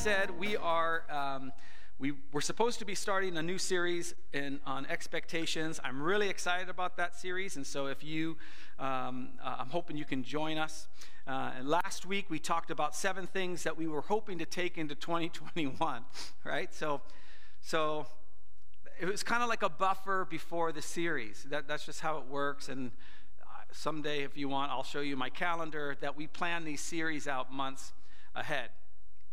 said, we are. Um, we were supposed to be starting a new series in, on expectations. I'm really excited about that series, and so if you, um, uh, I'm hoping you can join us. Uh, and last week we talked about seven things that we were hoping to take into 2021, right? So, so it was kind of like a buffer before the series. That, that's just how it works. And uh, someday, if you want, I'll show you my calendar that we plan these series out months ahead.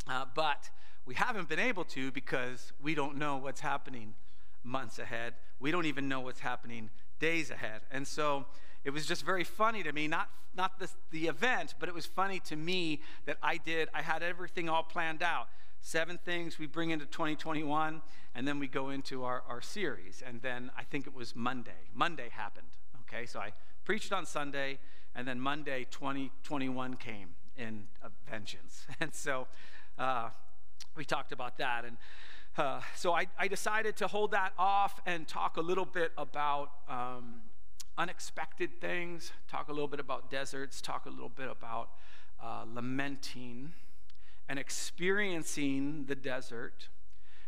Uh, but we haven't been able to because we don't know what's happening months ahead. We don't even know what's happening days ahead. And so it was just very funny to me, not, not the, the event, but it was funny to me that I did, I had everything all planned out. Seven things we bring into 2021, and then we go into our, our series. And then I think it was Monday. Monday happened, okay? So I preached on Sunday, and then Monday 2021 came in vengeance. And so uh, we talked about that. And uh, so I, I, decided to hold that off and talk a little bit about um, unexpected things, talk a little bit about deserts, talk a little bit about uh, lamenting and experiencing the desert.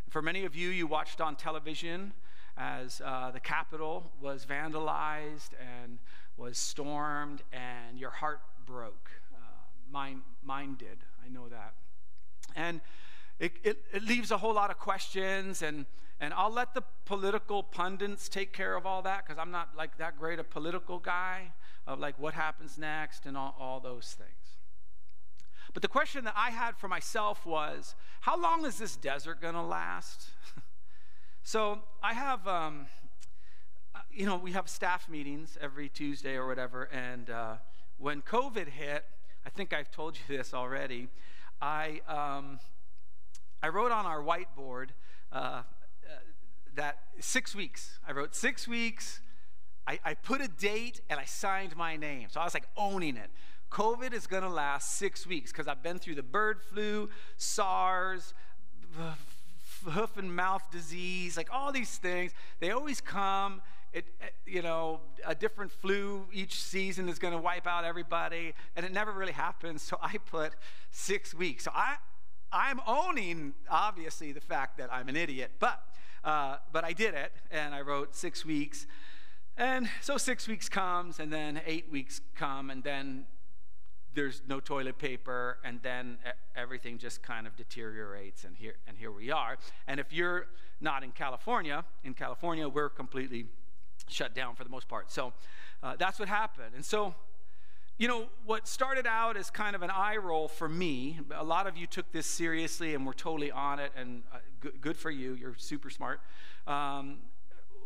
For many of you, you watched on television as uh, the Capitol was vandalized and was stormed, and your heart broke. Uh, mine, mine did. I know that. And it, it, it, leaves a whole lot of questions and and i'll let the political pundits take care of all that because i'm not like that great a political guy of like what happens next and all, all those things. But the question that i had for myself was how long is this desert going to last? So i have um, uh, you know we have staff meetings every tuesday or whatever and uh, when covid hit i think i've told you this already i um, I wrote on our whiteboard uh, uh, that six weeks. I wrote six weeks. I, I put a date and I signed my name. So I was like owning it. COVID is going to last six weeks because I've been through the bird flu, SARS, hoof and mouth disease, like all these things. They always come. It, you know, a different flu each season is going to wipe out everybody, and it never really happens. So I put six weeks. So I, I'm owning, obviously, the fact that I'm an idiot, but, uh, but I did it, and I wrote six weeks. And so six weeks comes, and then eight weeks come, and then there's no toilet paper, and then everything just kind of deteriorates, and here, and here we are. And if you're not in California, in California, we're completely shut down for the most part. So uh, that's what happened. And so you know, what started out as kind of an eye roll for me, a lot of you took this seriously and were totally on it, and uh, good, good, for you, you're super smart. Um,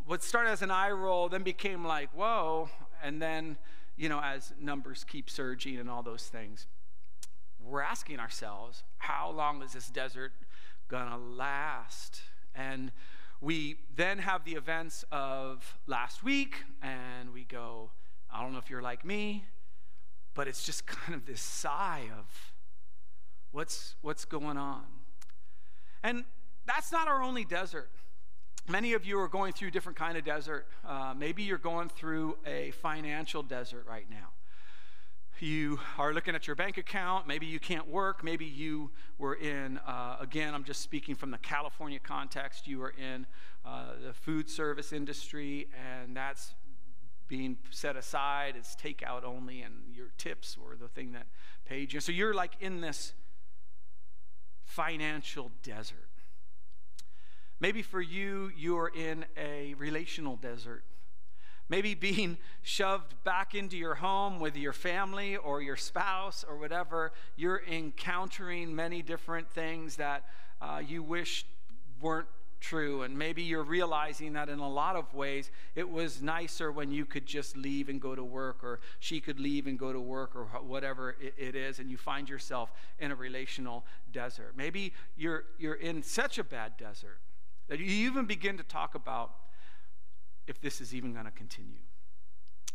what started as an eye roll then became like, whoa, and then, you know, as numbers keep surging and all those things, we're asking ourselves, how long is this desert gonna last? And we then have the events of last week, and we go, I don't know if you're like me, but it's just kind of this sigh of what's, what's going on. And that's not our only desert. Many of you are going through different kind of desert. Uh, maybe you're going through a financial desert right now. You are looking at your bank account. Maybe you can't work. Maybe you were in, uh, again, I'm just speaking from the California context, you were in uh, the food service industry, and that's being set aside as takeout only, and your tips were the thing that paid you. So you're like in this financial desert. Maybe for you, you're in a relational desert. Maybe being shoved back into your home with your family or your spouse or whatever, you're encountering many different things that uh, you wish weren't true. And maybe you're realizing that in a lot of ways it was nicer when you could just leave and go to work, or she could leave and go to work, or whatever it is, and you find yourself in a relational desert. Maybe you're, you're in such a bad desert that you even begin to talk about if this is even going to continue.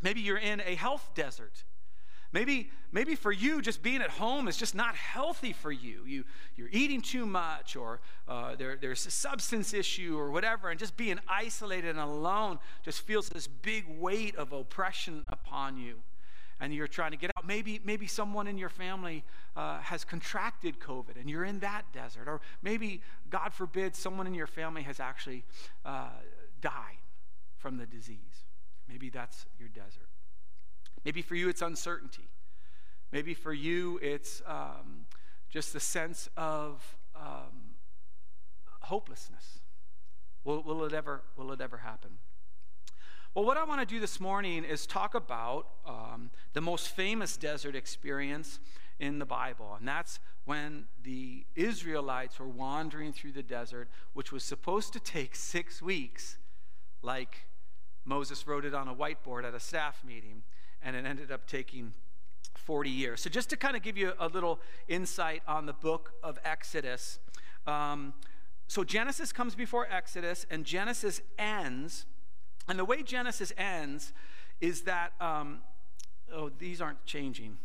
Maybe you're in a health desert Maybe, maybe for you, just being at home is just not healthy for you. you you're eating too much, or uh, there, there's a substance issue, or whatever, and just being isolated and alone just feels this big weight of oppression upon you. and you're trying to get out. Maybe, maybe someone in your family uh, has contracted COVID and you're in that desert. Or maybe, God forbid, someone in your family has actually uh, died from the disease. Maybe that's your desert. Maybe for you, it's uncertainty. Maybe for you, it's um, just the sense of um, hopelessness. Will, will, it ever, will it ever happen? Well, what I want to do this morning is talk about um, the most famous desert experience in the Bible, and that's when the Israelites were wandering through the desert, which was supposed to take six weeks, like Moses wrote it on a whiteboard at a staff meeting, and it ended up taking 40 years. So, just to kind of give you a little insight on the book of Exodus. Um, so, Genesis comes before Exodus, and Genesis ends and the way Genesis ends is that, um, oh, these aren't changing.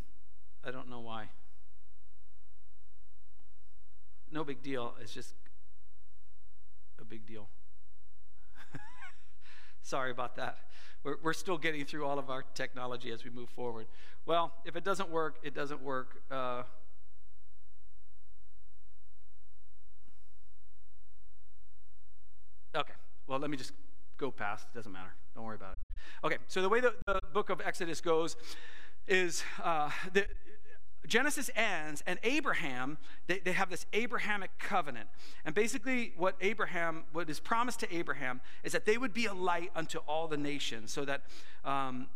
I don't know why. No big deal. It's just a big deal. Sorry about that. We're, we're still getting through all of our technology as we move forward. Well, if it doesn't work, it doesn't work. Uh, okay. Well, let me just go past. It doesn't matter. Don't worry about it. Okay, so the way the, the book of Exodus goes is uh, the, Genesis ends, and Abraham, they, they have this Abrahamic covenant. And basically, what Abraham, what is promised to Abraham, is that they would be a light unto all the nations, so that, um,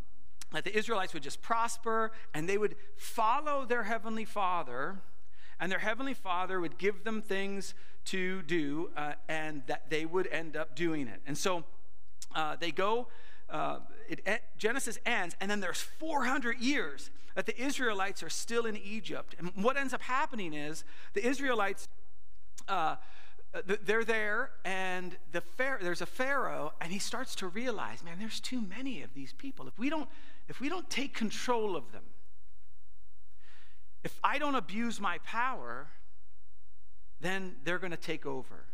that the Israelites would just prosper and they would follow their heavenly Father, and their heavenly Father would give them things to do, uh, and that they would end up doing it. And so, uh, they go, uh, it, Genesis ends, and then there's 400 years that the Israelites are still in Egypt. And what ends up happening is the Israelites, uh, they're there, and the pharaoh, there's a Pharaoh, and he starts to realize, man, there's too many of these people. If we don't, if we don't take control of them, if I don't abuse my power, then they're going to take over.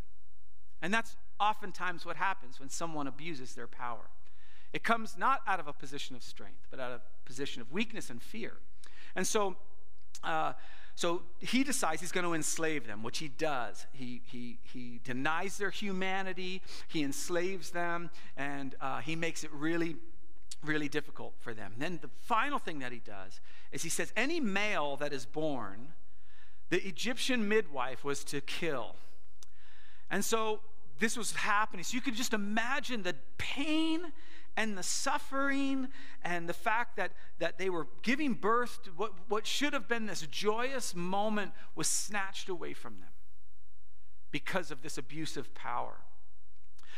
And that's oftentimes what happens when someone abuses their power. It comes not out of a position of strength, but out of a position of weakness and fear. And so, uh, so he decides he's going to enslave them, which he does. He, he, he denies their humanity, he enslaves them, and uh, he makes it really, really difficult for them. And then the final thing that he does is he says, Any male that is born, the Egyptian midwife was to kill. And so this was happening. So you could just imagine the pain and the suffering and the fact that, that they were giving birth to what, what should have been this joyous moment was snatched away from them because of this abusive power.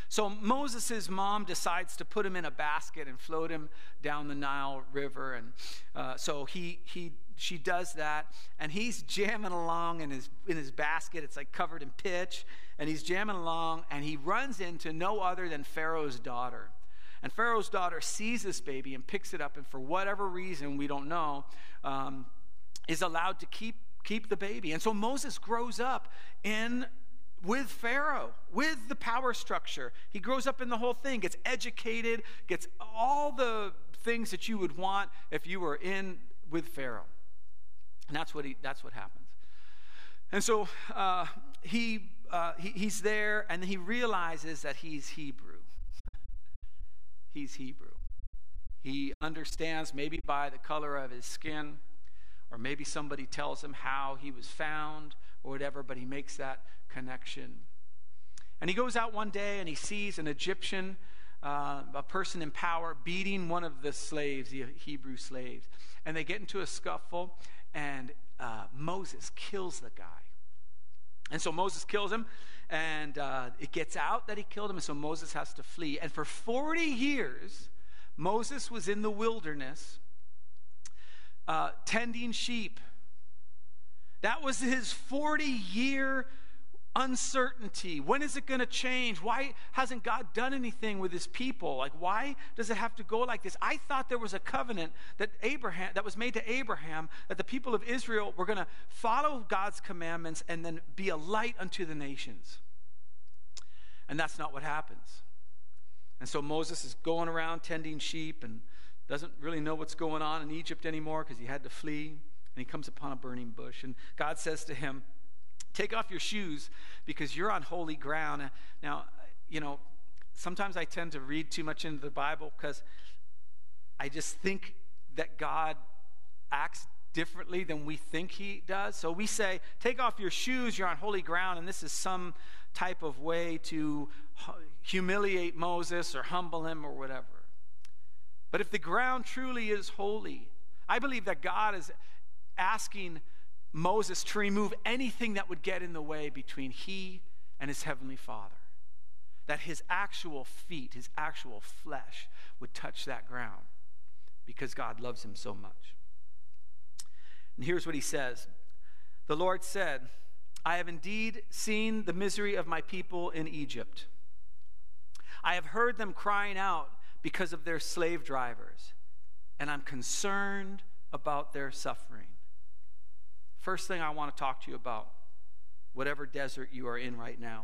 So Moses' mom decides to put him in a basket and float him down the Nile River. And uh, so he, he she does that, and he's jamming along in his, in his basket. It's like covered in pitch, and he's jamming along, and he runs into no other than Pharaoh's daughter. And Pharaoh's daughter sees this baby and picks it up, and for whatever reason, we don't know, um, is allowed to keep, keep the baby. And so Moses grows up in with Pharaoh, with the power structure. He grows up in the whole thing, gets educated, gets all the things that you would want if you were in with Pharaoh. And that's what, he, that's what happens. And so uh, he, uh, he, he's there, and he realizes that he's Hebrew. He's Hebrew. He understands, maybe by the color of his skin, or maybe somebody tells him how he was found, or whatever, but he makes that connection. And he goes out one day and he sees an Egyptian, uh, a person in power, beating one of the slaves, the Hebrew slaves. And they get into a scuffle, and uh, Moses kills the guy. And so Moses kills him, and uh, it gets out that he killed him, and so Moses has to flee. And for 40 years, Moses was in the wilderness uh, tending sheep. That was his 40 year uncertainty. When is it going to change? Why hasn't God done anything with his people? Like why does it have to go like this? I thought there was a covenant that Abraham that was made to Abraham that the people of Israel were going to follow God's commandments and then be a light unto the nations. And that's not what happens. And so Moses is going around tending sheep and doesn't really know what's going on in Egypt anymore because he had to flee. And he comes upon a burning bush. And God says to him, Take off your shoes because you're on holy ground. Now, you know, sometimes I tend to read too much into the Bible because I just think that God acts differently than we think he does. So we say, Take off your shoes, you're on holy ground. And this is some type of way to humiliate Moses or humble him or whatever. But if the ground truly is holy, I believe that God is asking Moses to remove anything that would get in the way between he and his heavenly Father. That his actual feet, his actual flesh, would touch that ground because God loves him so much. And here's what he says The Lord said, I have indeed seen the misery of my people in Egypt. I have heard them crying out because of their slave drivers, and I'm concerned about their suffering. First thing I want to talk to you about, whatever desert you are in right now.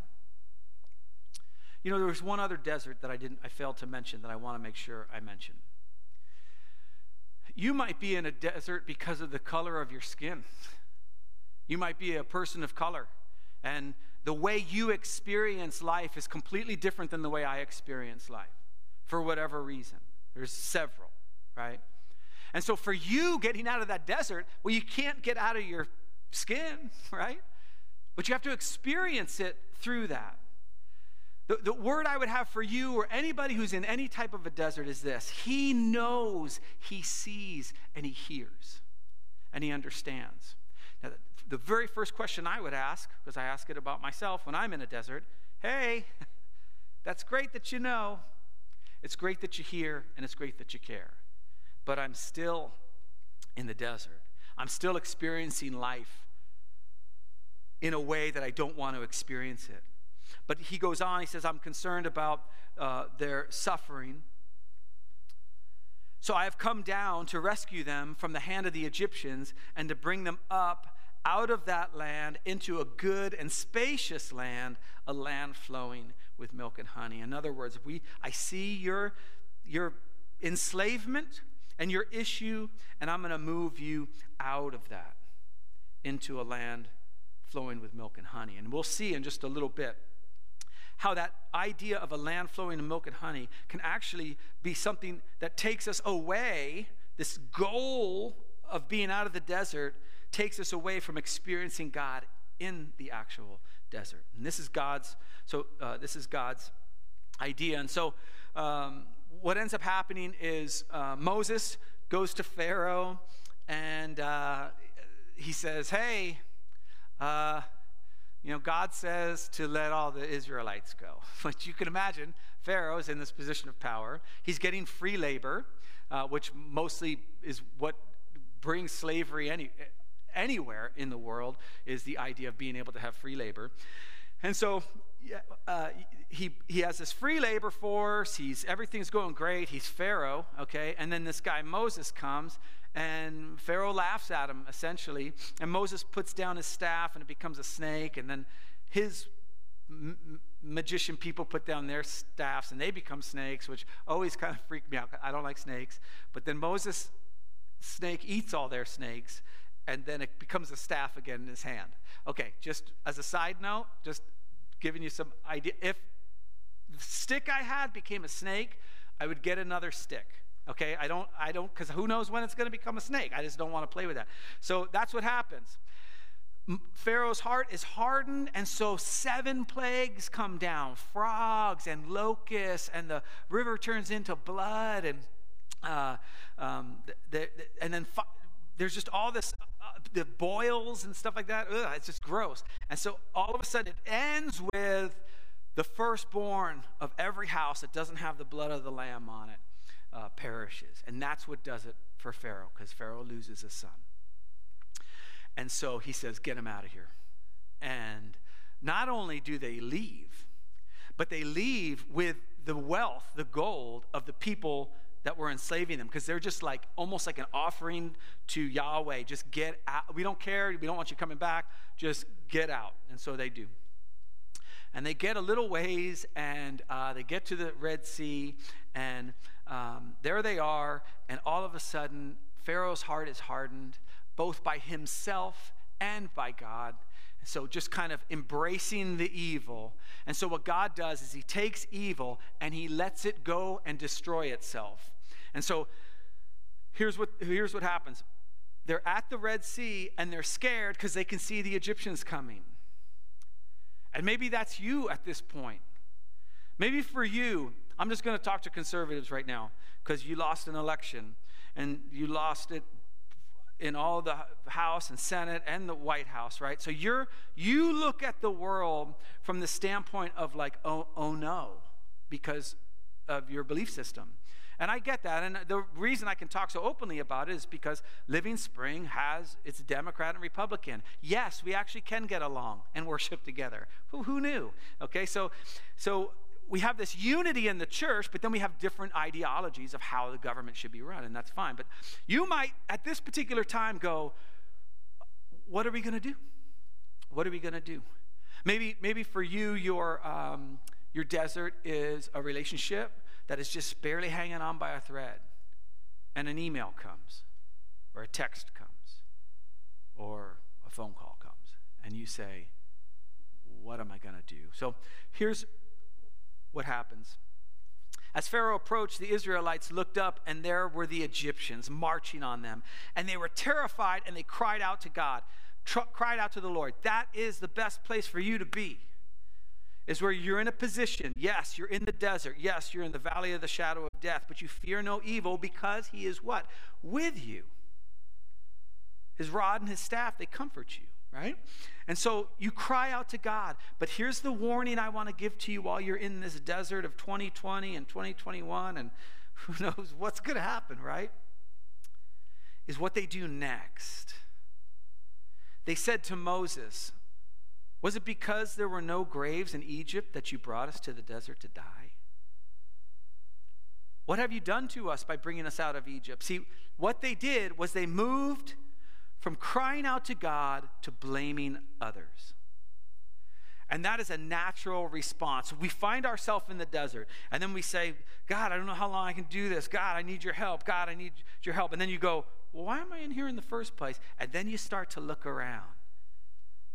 You know, there was one other desert that I didn't I failed to mention that I want to make sure I mention. You might be in a desert because of the color of your skin. You might be a person of color and the way you experience life is completely different than the way I experience life for whatever reason. There's several, right? And so for you getting out of that desert, well, you can't get out of your skin, right? But you have to experience it through that. The, the word I would have for you or anybody who's in any type of a desert is this He knows, He sees, and He hears, and He understands. Now, the, the very first question I would ask, because I ask it about myself when I'm in a desert hey, that's great that you know, it's great that you hear and it's great that you care. But I'm still in the desert. I'm still experiencing life in a way that I don't want to experience it. But he goes on, he says, I'm concerned about uh, their suffering. So I have come down to rescue them from the hand of the Egyptians and to bring them up out of that land into a good and spacious land, a land flowing with milk and honey. In other words, we, I see your, your enslavement and your issue, and I'm going to move you out of that into a land flowing with milk and honey. And we'll see in just a little bit how that idea of a land flowing with milk and honey can actually be something that takes us away, this goal of being out of the desert takes us away from experiencing God in the actual desert. And this is God's, so uh, this is God's idea. And so um, what ends up happening is uh, Moses goes to Pharaoh and uh, he says, Hey, uh, you know, God says to let all the Israelites go. But you can imagine, Pharaoh is in this position of power. He's getting free labor, uh, which mostly is what brings slavery any, anywhere in the world is the idea of being able to have free labor. And so uh, he, he has this free labor force. He's, everything's going great. He's Pharaoh, okay? And then this guy Moses comes, and Pharaoh laughs at him, essentially. And Moses puts down his staff, and it becomes a snake. And then his m- magician people put down their staffs, and they become snakes, which always kind of freaked me out. I don't like snakes. But then Moses' snake eats all their snakes and then it becomes a staff again in his hand. Okay, just as a side note, just giving you some idea. If the stick I had became a snake, I would get another stick. Okay, I don't, I don't, because who knows when it's going to become a snake? I just don't want to play with that. So that's what happens. Pharaoh's heart is hardened, and so seven plagues come down frogs and locusts, and the river turns into blood, and uh, um, the, the, and then fi- there's just all this the boils and stuff like that. Ugh, it's just gross. And so all of a sudden it ends with the firstborn of every house that doesn't have the blood of the lamb on it uh, perishes. And that's what does it for Pharaoh because Pharaoh loses a son. And so he says, Get him out of here. And not only do they leave, but they leave with the wealth, the gold of the people that were enslaving them because they're just like almost like an offering to Yahweh. Just get out. We don't care. We don't want you coming back. Just get out. And so they do. And they get a little ways and uh, they get to the Red Sea and um, there they are, and all of a sudden, Pharaoh's heart is hardened, both by himself and by God. So, just kind of embracing the evil. And so, what God does is He takes evil and He lets it go and destroy itself. And so, here's what, here's what happens they're at the Red Sea and they're scared because they can see the Egyptians coming. And maybe that's you at this point. Maybe for you, I'm just going to talk to conservatives right now because you lost an election and you lost it in all the House and Senate and the White House, right? So you're you look at the world from the standpoint of like, oh, oh no, because of your belief system. And I get that. And the reason I can talk so openly about it is because Living Spring has its Democrat and Republican. Yes, we actually can get along and worship together. Who, who knew? Okay, so so we have this unity in the church, but then we have different ideologies of how the government should be run, and that's fine. But you might, at this particular time, go, What are we going to do? What are we going to do? Maybe, maybe for you, your, um, your desert is a relationship that is just barely hanging on by a thread, and an email comes, or a text comes, or a phone call comes, and you say, What am I going to do? So here's what happens. As Pharaoh approached, the Israelites looked up, and there were the Egyptians marching on them. And they were terrified, and they cried out to God, tr- cried out to the Lord. That is the best place for you to be, is where you're in a position. Yes, you're in the desert. Yes, you're in the valley of the shadow of death, but you fear no evil because He is what? With you. His rod and His staff, they comfort you right? And so you cry out to God. But here's the warning I want to give to you while you're in this desert of 2020 and 2021, and who knows what's going to happen, right? Is what they do next. They said to Moses, Was it because there were no graves in Egypt that you brought us to the desert to die? What have you done to us by bringing us out of Egypt? See, what they did was they moved from crying out to God to blaming others. And that is a natural response. We find ourselves in the desert, and then we say, God, I don't know how long I can do this. God, I need your help. God, I need your help. And then you go, well, why am I in here in the first place? And then you start to look around.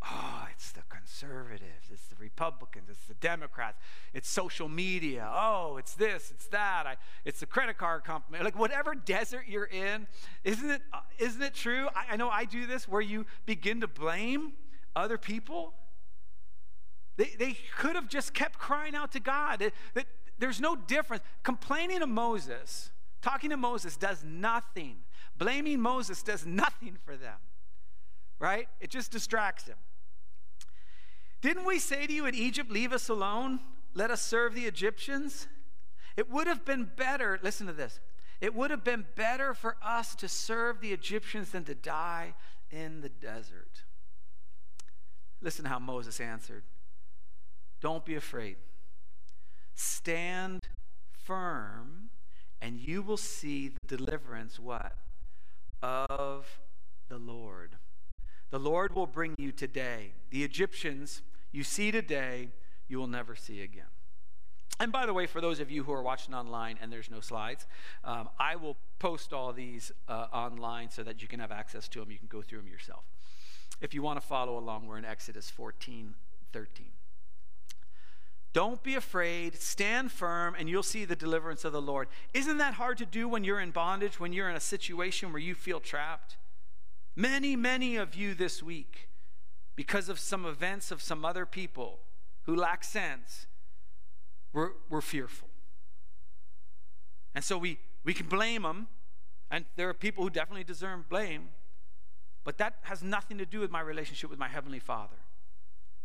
Oh, it's the conservatives, it's the Republicans, it's the Democrats, it's social media. Oh, it's this, it's that. I, it's the credit card company. Like whatever desert you're in, isn't it? Uh, isn't it true? I, I know I do this where you begin to blame other people. They, they could have just kept crying out to God. It, there's no difference. Complaining to Moses, talking to Moses does nothing. Blaming Moses does nothing for them, right? It just distracts him. Didn't we say to you in Egypt, leave us alone? Let us serve the Egyptians? It would have been better, listen to this. It would have been better for us to serve the Egyptians than to die in the desert. Listen to how Moses answered Don't be afraid. Stand firm, and you will see the deliverance what? Of the Lord. The Lord will bring you today. The Egyptians you see today, you will never see again. And by the way, for those of you who are watching online and there's no slides, um, I will post all these uh, online so that you can have access to them. You can go through them yourself. If you want to follow along, we're in Exodus 14 13. Don't be afraid, stand firm, and you'll see the deliverance of the Lord. Isn't that hard to do when you're in bondage, when you're in a situation where you feel trapped? Many, many of you this week, because of some events of some other people who lack sense, we're, we're fearful. And so we, we can blame them, and there are people who definitely deserve blame, but that has nothing to do with my relationship with my Heavenly Father.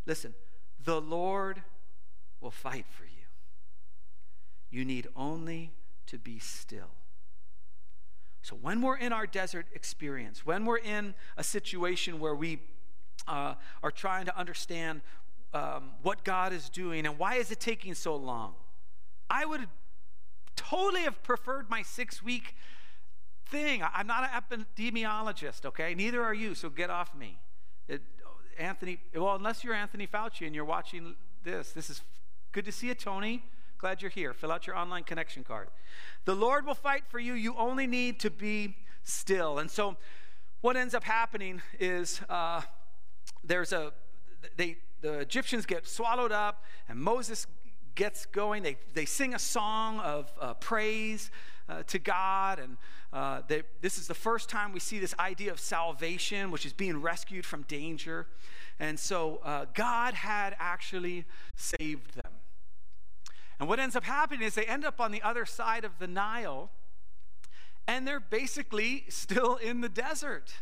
Listen, the Lord will fight for you. You need only to be still. So, when we're in our desert experience, when we're in a situation where we uh, are trying to understand um, what God is doing and why is it taking so long, I would totally have preferred my six week thing. I'm not an epidemiologist, okay? Neither are you, so get off me. It, Anthony, well, unless you're Anthony Fauci and you're watching this, this is good to see you, Tony. Glad you're here. Fill out your online connection card. The Lord will fight for you. You only need to be still. And so, what ends up happening is uh, there's a they the Egyptians get swallowed up, and Moses gets going. They, they sing a song of uh, praise uh, to God. And uh, they, this is the first time we see this idea of salvation, which is being rescued from danger. And so uh, God had actually saved them. And what ends up happening is they end up on the other side of the Nile, and they're basically still in the desert.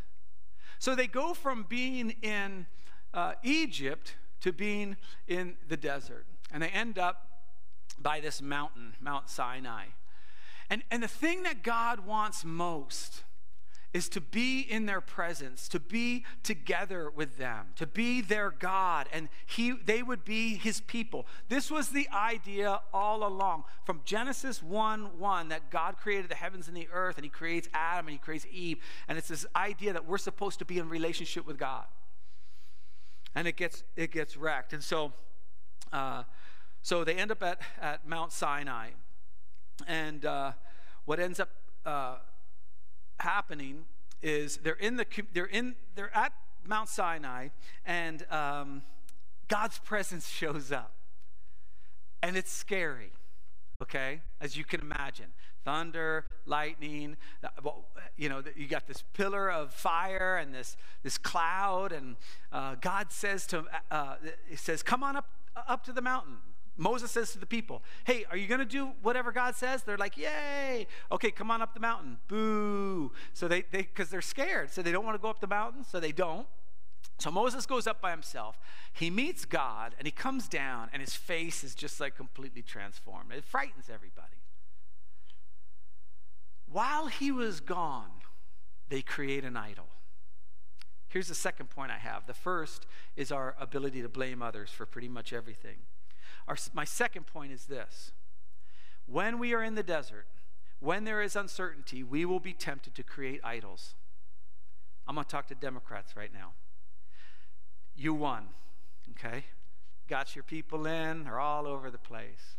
So they go from being in uh, Egypt to being in the desert. And they end up by this mountain, Mount Sinai. And, and the thing that God wants most is to be in their presence, to be together with them, to be their God, and he, they would be his people. This was the idea all along. From Genesis 1 1, that God created the heavens and the earth, and he creates Adam and he creates Eve. And it's this idea that we're supposed to be in relationship with God and it gets it gets wrecked. And so, uh, so they end up at at Mount Sinai, and uh, what ends up uh, happening is they're in the they're in they're at Mount Sinai, and um, God's presence shows up, and it's scary. Okay, as you can imagine, thunder, lightning. You know, you got this pillar of fire and this this cloud, and uh, God says to uh, uh says, "Come on up up to the mountain." Moses says to the people, Hey, are you going to do whatever God says? They're like, Yay. Okay, come on up the mountain. Boo. So they, because they, they're scared. So they don't want to go up the mountain. So they don't. So Moses goes up by himself. He meets God and he comes down, and his face is just like completely transformed. It frightens everybody. While he was gone, they create an idol. Here's the second point I have. The first is our ability to blame others for pretty much everything. Our, my second point is this when we are in the desert, when there is uncertainty, we will be tempted to create idols. I'm going to talk to Democrats right now. You won, okay? Got your people in, they're all over the place.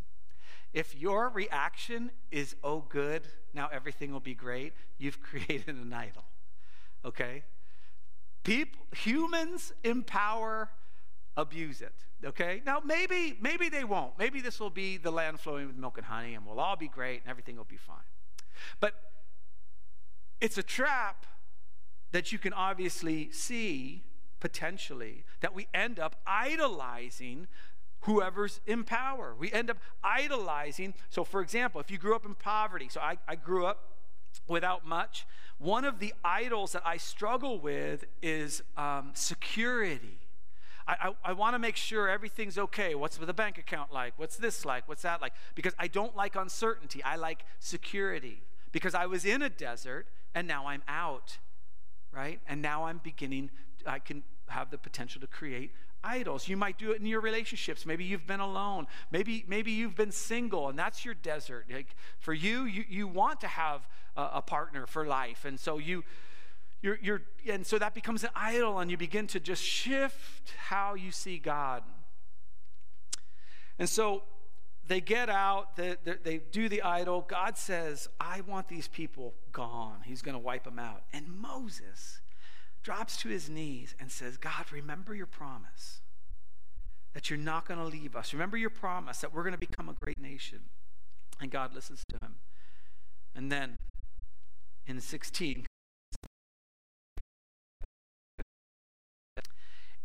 If your reaction is, oh, good, now everything will be great, you've created an idol. Okay? People, humans in power abuse it. Okay? Now maybe, maybe they won't. Maybe this will be the land flowing with milk and honey and we'll all be great and everything will be fine. But it's a trap that you can obviously see potentially that we end up idolizing whoever's in power. We end up idolizing. So, for example, if you grew up in poverty, so I, I grew up without much, one of the idols that I struggle with is um, security. I, I, I want to make sure everything's okay. What's with the bank account like? What's this like? What's that like? Because I don't like uncertainty. I like security. Because I was in a desert and now I'm out, right? And now I'm beginning, I can have the potential to create idols. You might do it in your relationships. Maybe you've been alone. Maybe, maybe you've been single and that's your desert. Like for you, you, you want to have a, a partner for life. And so you, you're, you're, and so that becomes an idol and you begin to just shift how you see God. And so they get out, they, they, they do the idol. God says, I want these people gone. He's going to wipe them out. And Moses, drops to his knees and says, God, remember your promise that you're not going to leave us. Remember your promise that we're going to become a great nation. And God listens to him. And then in 16,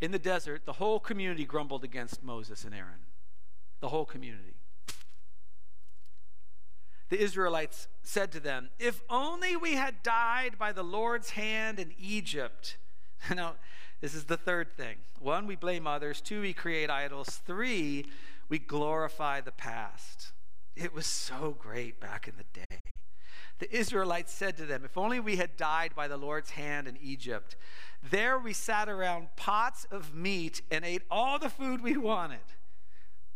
in the desert, the whole community grumbled against Moses and Aaron. The whole community the Israelites said to them, If only we had died by the Lord's hand in Egypt. now, this is the third thing. One, we blame others. Two, we create idols. Three, we glorify the past. It was so great back in the day. The Israelites said to them, If only we had died by the Lord's hand in Egypt. There we sat around pots of meat and ate all the food we wanted.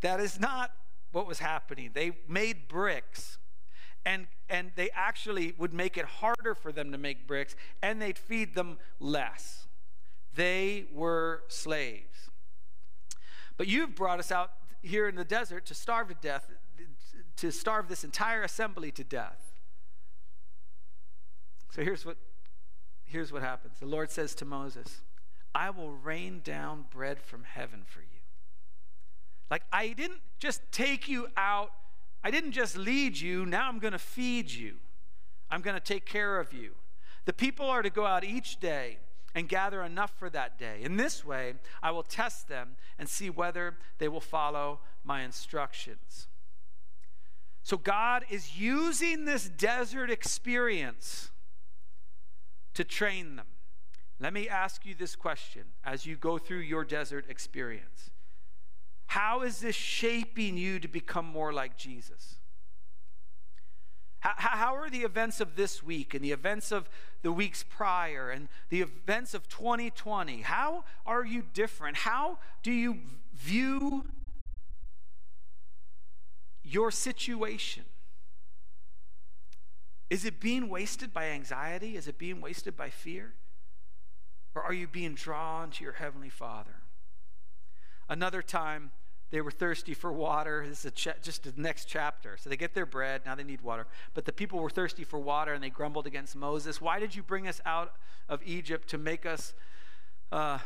That is not what was happening. They made bricks and, and they actually would make it harder for them to make bricks, and they'd feed them less. They were slaves. But you've brought us out here in the desert to starve to death. to starve this entire assembly to death. So here's what, here's what happens the Lord says to Moses, I will rain down bread from heaven for you. Like, I didn't just take you out, I didn't just lead you, now I'm going to feed you. I'm going to take care of you. The people are to go out each day and gather enough for that day. In this way, I will test them and see whether they will follow my instructions. So, God is using this desert experience to train them. Let me ask you this question as you go through your desert experience How is this shaping you to become more like Jesus? How, are the events of this week and the events of the weeks prior and the events of 2020? How are you different? How do you view your situation? Is it being wasted by anxiety? Is it being wasted by fear? Or are you being drawn to your Heavenly Father? Another time, they were thirsty for water. This is cha- just the next chapter. So they get their bread, now they need water. But the people were thirsty for water and they grumbled against Moses. Why did you bring us out of Egypt to make us uh,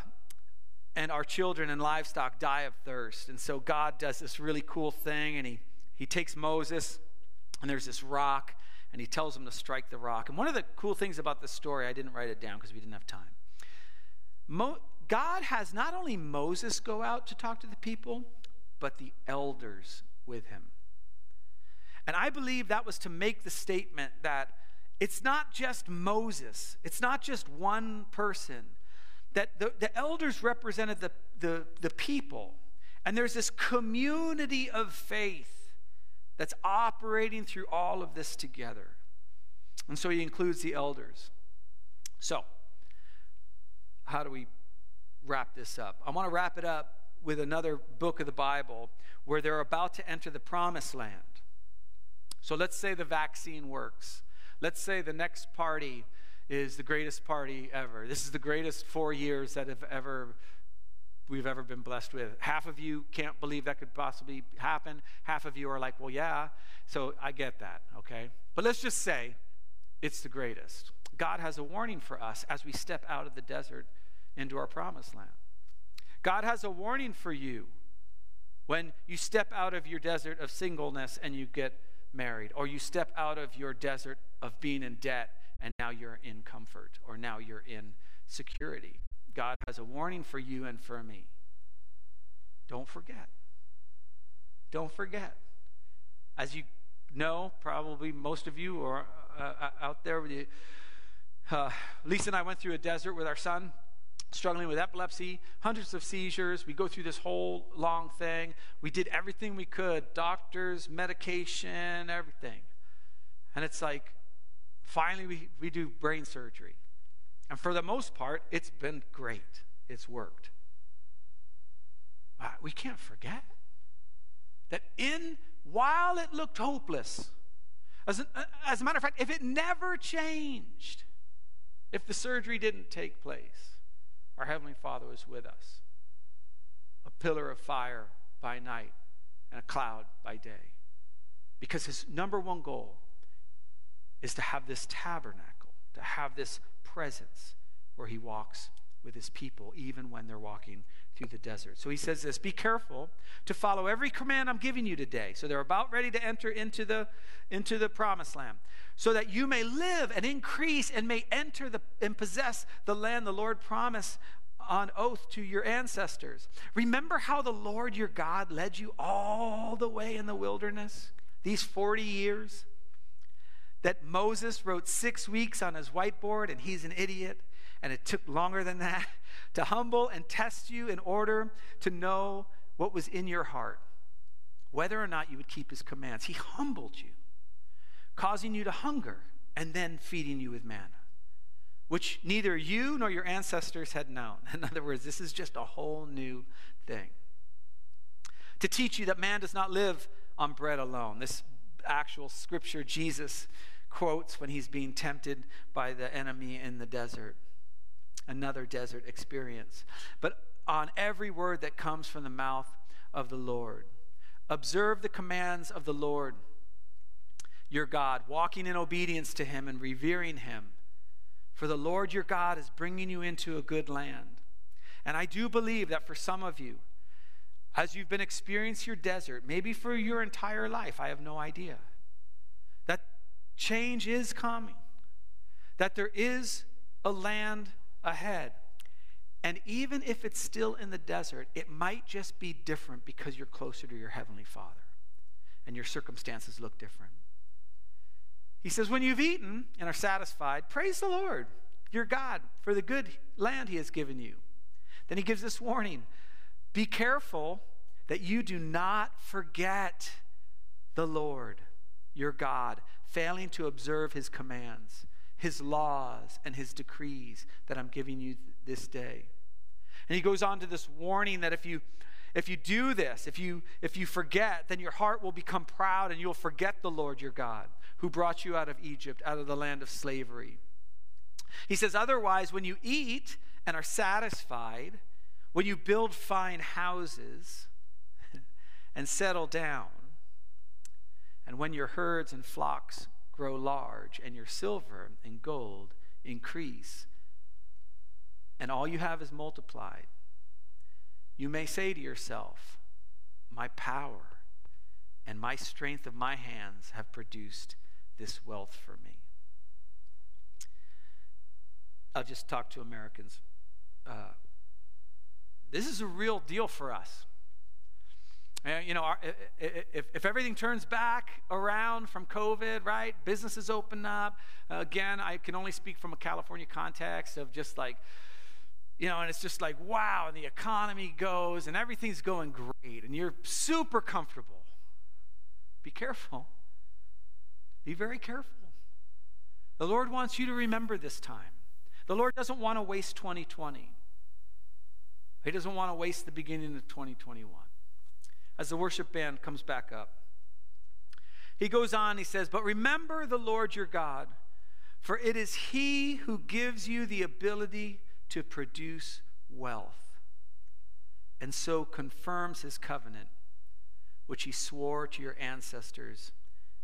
and our children and livestock die of thirst? And so God does this really cool thing and he, he takes Moses and there's this rock and he tells him to strike the rock. And one of the cool things about this story, I didn't write it down because we didn't have time. Mo- God has not only Moses go out to talk to the people, but the elders with him. And I believe that was to make the statement that it's not just Moses, it's not just one person, that the, the elders represented the, the, the people. And there's this community of faith that's operating through all of this together. And so he includes the elders. So, how do we wrap this up? I want to wrap it up with another book of the Bible where they're about to enter the promised land. So let's say the vaccine works. Let's say the next party is the greatest party ever. This is the greatest four years that have ever we've ever been blessed with. Half of you can't believe that could possibly happen. Half of you are like, well, yeah. So I get that, okay? But let's just say it's the greatest. God has a warning for us as we step out of the desert into our promised land. God has a warning for you when you step out of your desert of singleness and you get married, or you step out of your desert of being in debt and now you're in comfort, or now you're in security. God has a warning for you and for me. Don't forget. Don't forget. As you know, probably most of you are uh, uh out there. With you. Uh, Lisa and I went through a desert with our son struggling with epilepsy, hundreds of seizures. We go through this whole long thing. We did everything we could doctors, medication, everything. And it's like, finally, we, we do brain surgery. And for the most part, it's been great, it's worked. Uh, we can't forget that in while it looked hopeless, as a, as a matter of fact, if it never changed, if the surgery didn't take place, our Heavenly Father was with us. A pillar of fire by night and a cloud by day. Because his number one goal is to have this tabernacle, to have this presence where he walks with his people, even when they're walking through the desert. So he says this Be careful to follow every command I'm giving you today. So they're about ready to enter into the, into the promised land, so that you may live and increase and may enter the, and possess the land the Lord promised on oath to your ancestors. Remember how the Lord your God led you all the way in the wilderness, these 40 years? That Moses wrote six weeks on his whiteboard and he's an idiot and it took longer than that to humble and test you in order to know what was in your heart, whether or not you would keep his commands. He humbled you, causing you to hunger and then feeding you with manna, which neither you nor your ancestors had known. In other words, this is just a whole new thing. To teach you that man does not live on bread alone. This actual scripture Jesus quotes when he's being tempted by the enemy in the desert another desert experience. But on every word that comes from the mouth of the Lord. Observe the commands of the Lord your God, walking in obedience to him and revering him. For the Lord your God is bringing you into a good land. And I do believe that for some of you, as you've been experiencing your desert, maybe for your entire life, I have no idea, change is coming, that there is a land ahead. And even if it's still in the desert, it might just be different because you're closer to your Heavenly Father and your circumstances look different. He says, When you've eaten and are satisfied, praise the Lord, your God, for the good land He has given you. Then He gives this warning Be careful that you do not forget the Lord, your God, failing to observe His commands, His laws, and His decrees that I'm giving you this day. And He goes on to this warning that if you if you do this, if you if you forget, then your heart will become proud and you'll forget the Lord your God who brought you out of Egypt, out of the land of slavery. He says, Otherwise, when you eat and are satisfied, when you build fine houses and settle down, and when your herds and flocks grow large, and your silver and gold increase, and all you have is multiplied, you may say to yourself, My power and my strength of my hands have produced this wealth for me. I'll just talk to Americans. Uh, this is a real deal for us. And, you know, if, if everything turns back around from COVID, right, businesses open up. Uh, again, I can only speak from a California context of just like, you know, and it's just like, wow, and the economy goes and everything's going great and you're super comfortable. Be careful. Be very careful. The Lord wants you to remember this time. The Lord doesn't want to waste 2020. He doesn't want to waste the beginning of 2021. As the worship band comes back up, he goes on, he says, But remember the Lord your God, for it is he who gives you the ability to produce wealth, and so confirms his covenant, which he swore to your ancestors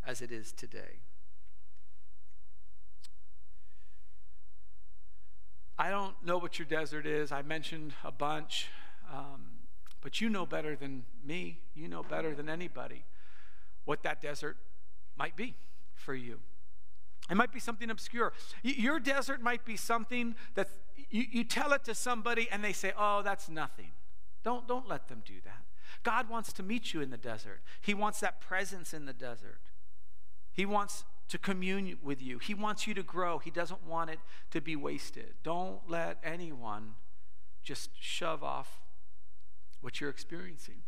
as it is today. I don't know what your desert is. I mentioned a bunch, um, but you know better than me. You know better than anybody what that desert might be for you. It might be something obscure. Your desert might be something that you, you tell it to somebody and they say, oh, that's nothing. Don't, don't let them do that. God wants to meet you in the desert, He wants that presence in the desert. He wants to commune with you. He wants you to grow. He doesn't want it to be wasted. Don't let anyone just shove off what you're experiencing.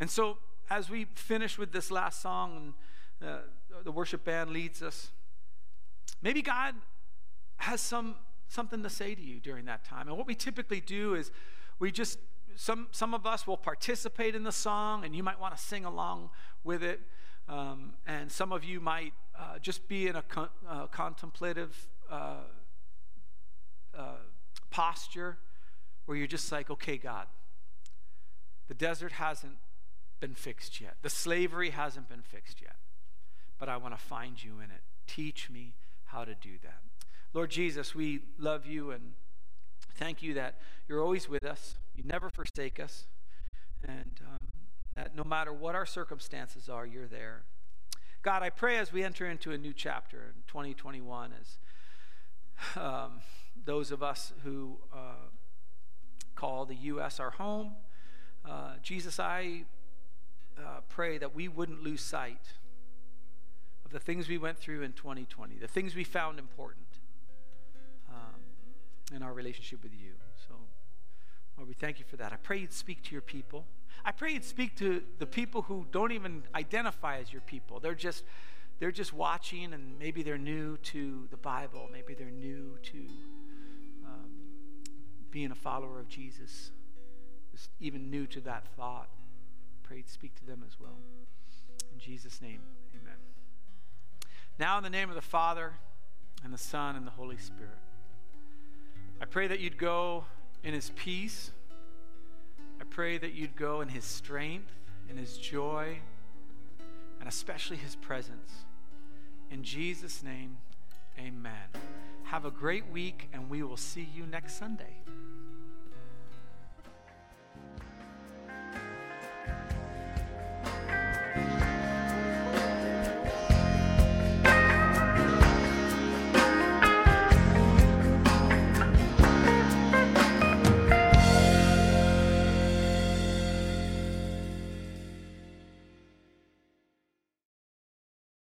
And so, as we finish with this last song, and uh, the worship band leads us, maybe God has some something to say to you during that time. And what we typically do is we just some some of us will participate in the song, and you might want to sing along with it. Um, and some of you might uh, just be in a con- uh, contemplative uh, uh, posture where you're just like, okay, God, the desert hasn't been fixed yet, the slavery hasn't been fixed yet, but I want to find you in it. Teach me how to do that. Lord Jesus, we love you and thank you that you're always with us, you never forsake us. And um, that no matter what our circumstances are, you're there. God, I pray as we enter into a new chapter in 2021, as um, those of us who uh, call the U.S. our home, uh, Jesus, I uh, pray that we wouldn't lose sight of the things we went through in 2020, the things we found important um, in our relationship with you. So, Lord, we thank you for that. I pray you'd speak to your people. I pray you'd speak to the people who don't even identify as your people. They're just they're just watching and maybe they're new to the Bible. Maybe they're new to being a follower of Jesus. Just even new to that thought. Pray speak to them as well. In Jesus' name, amen. Now in the name of the Father and the Son and the Holy Spirit. I pray that you'd go in his peace I pray that you'd go in his strength, in His joy, and especially His presence. In Jesus' name, amen. Have a great week, and we will see you next Sunday.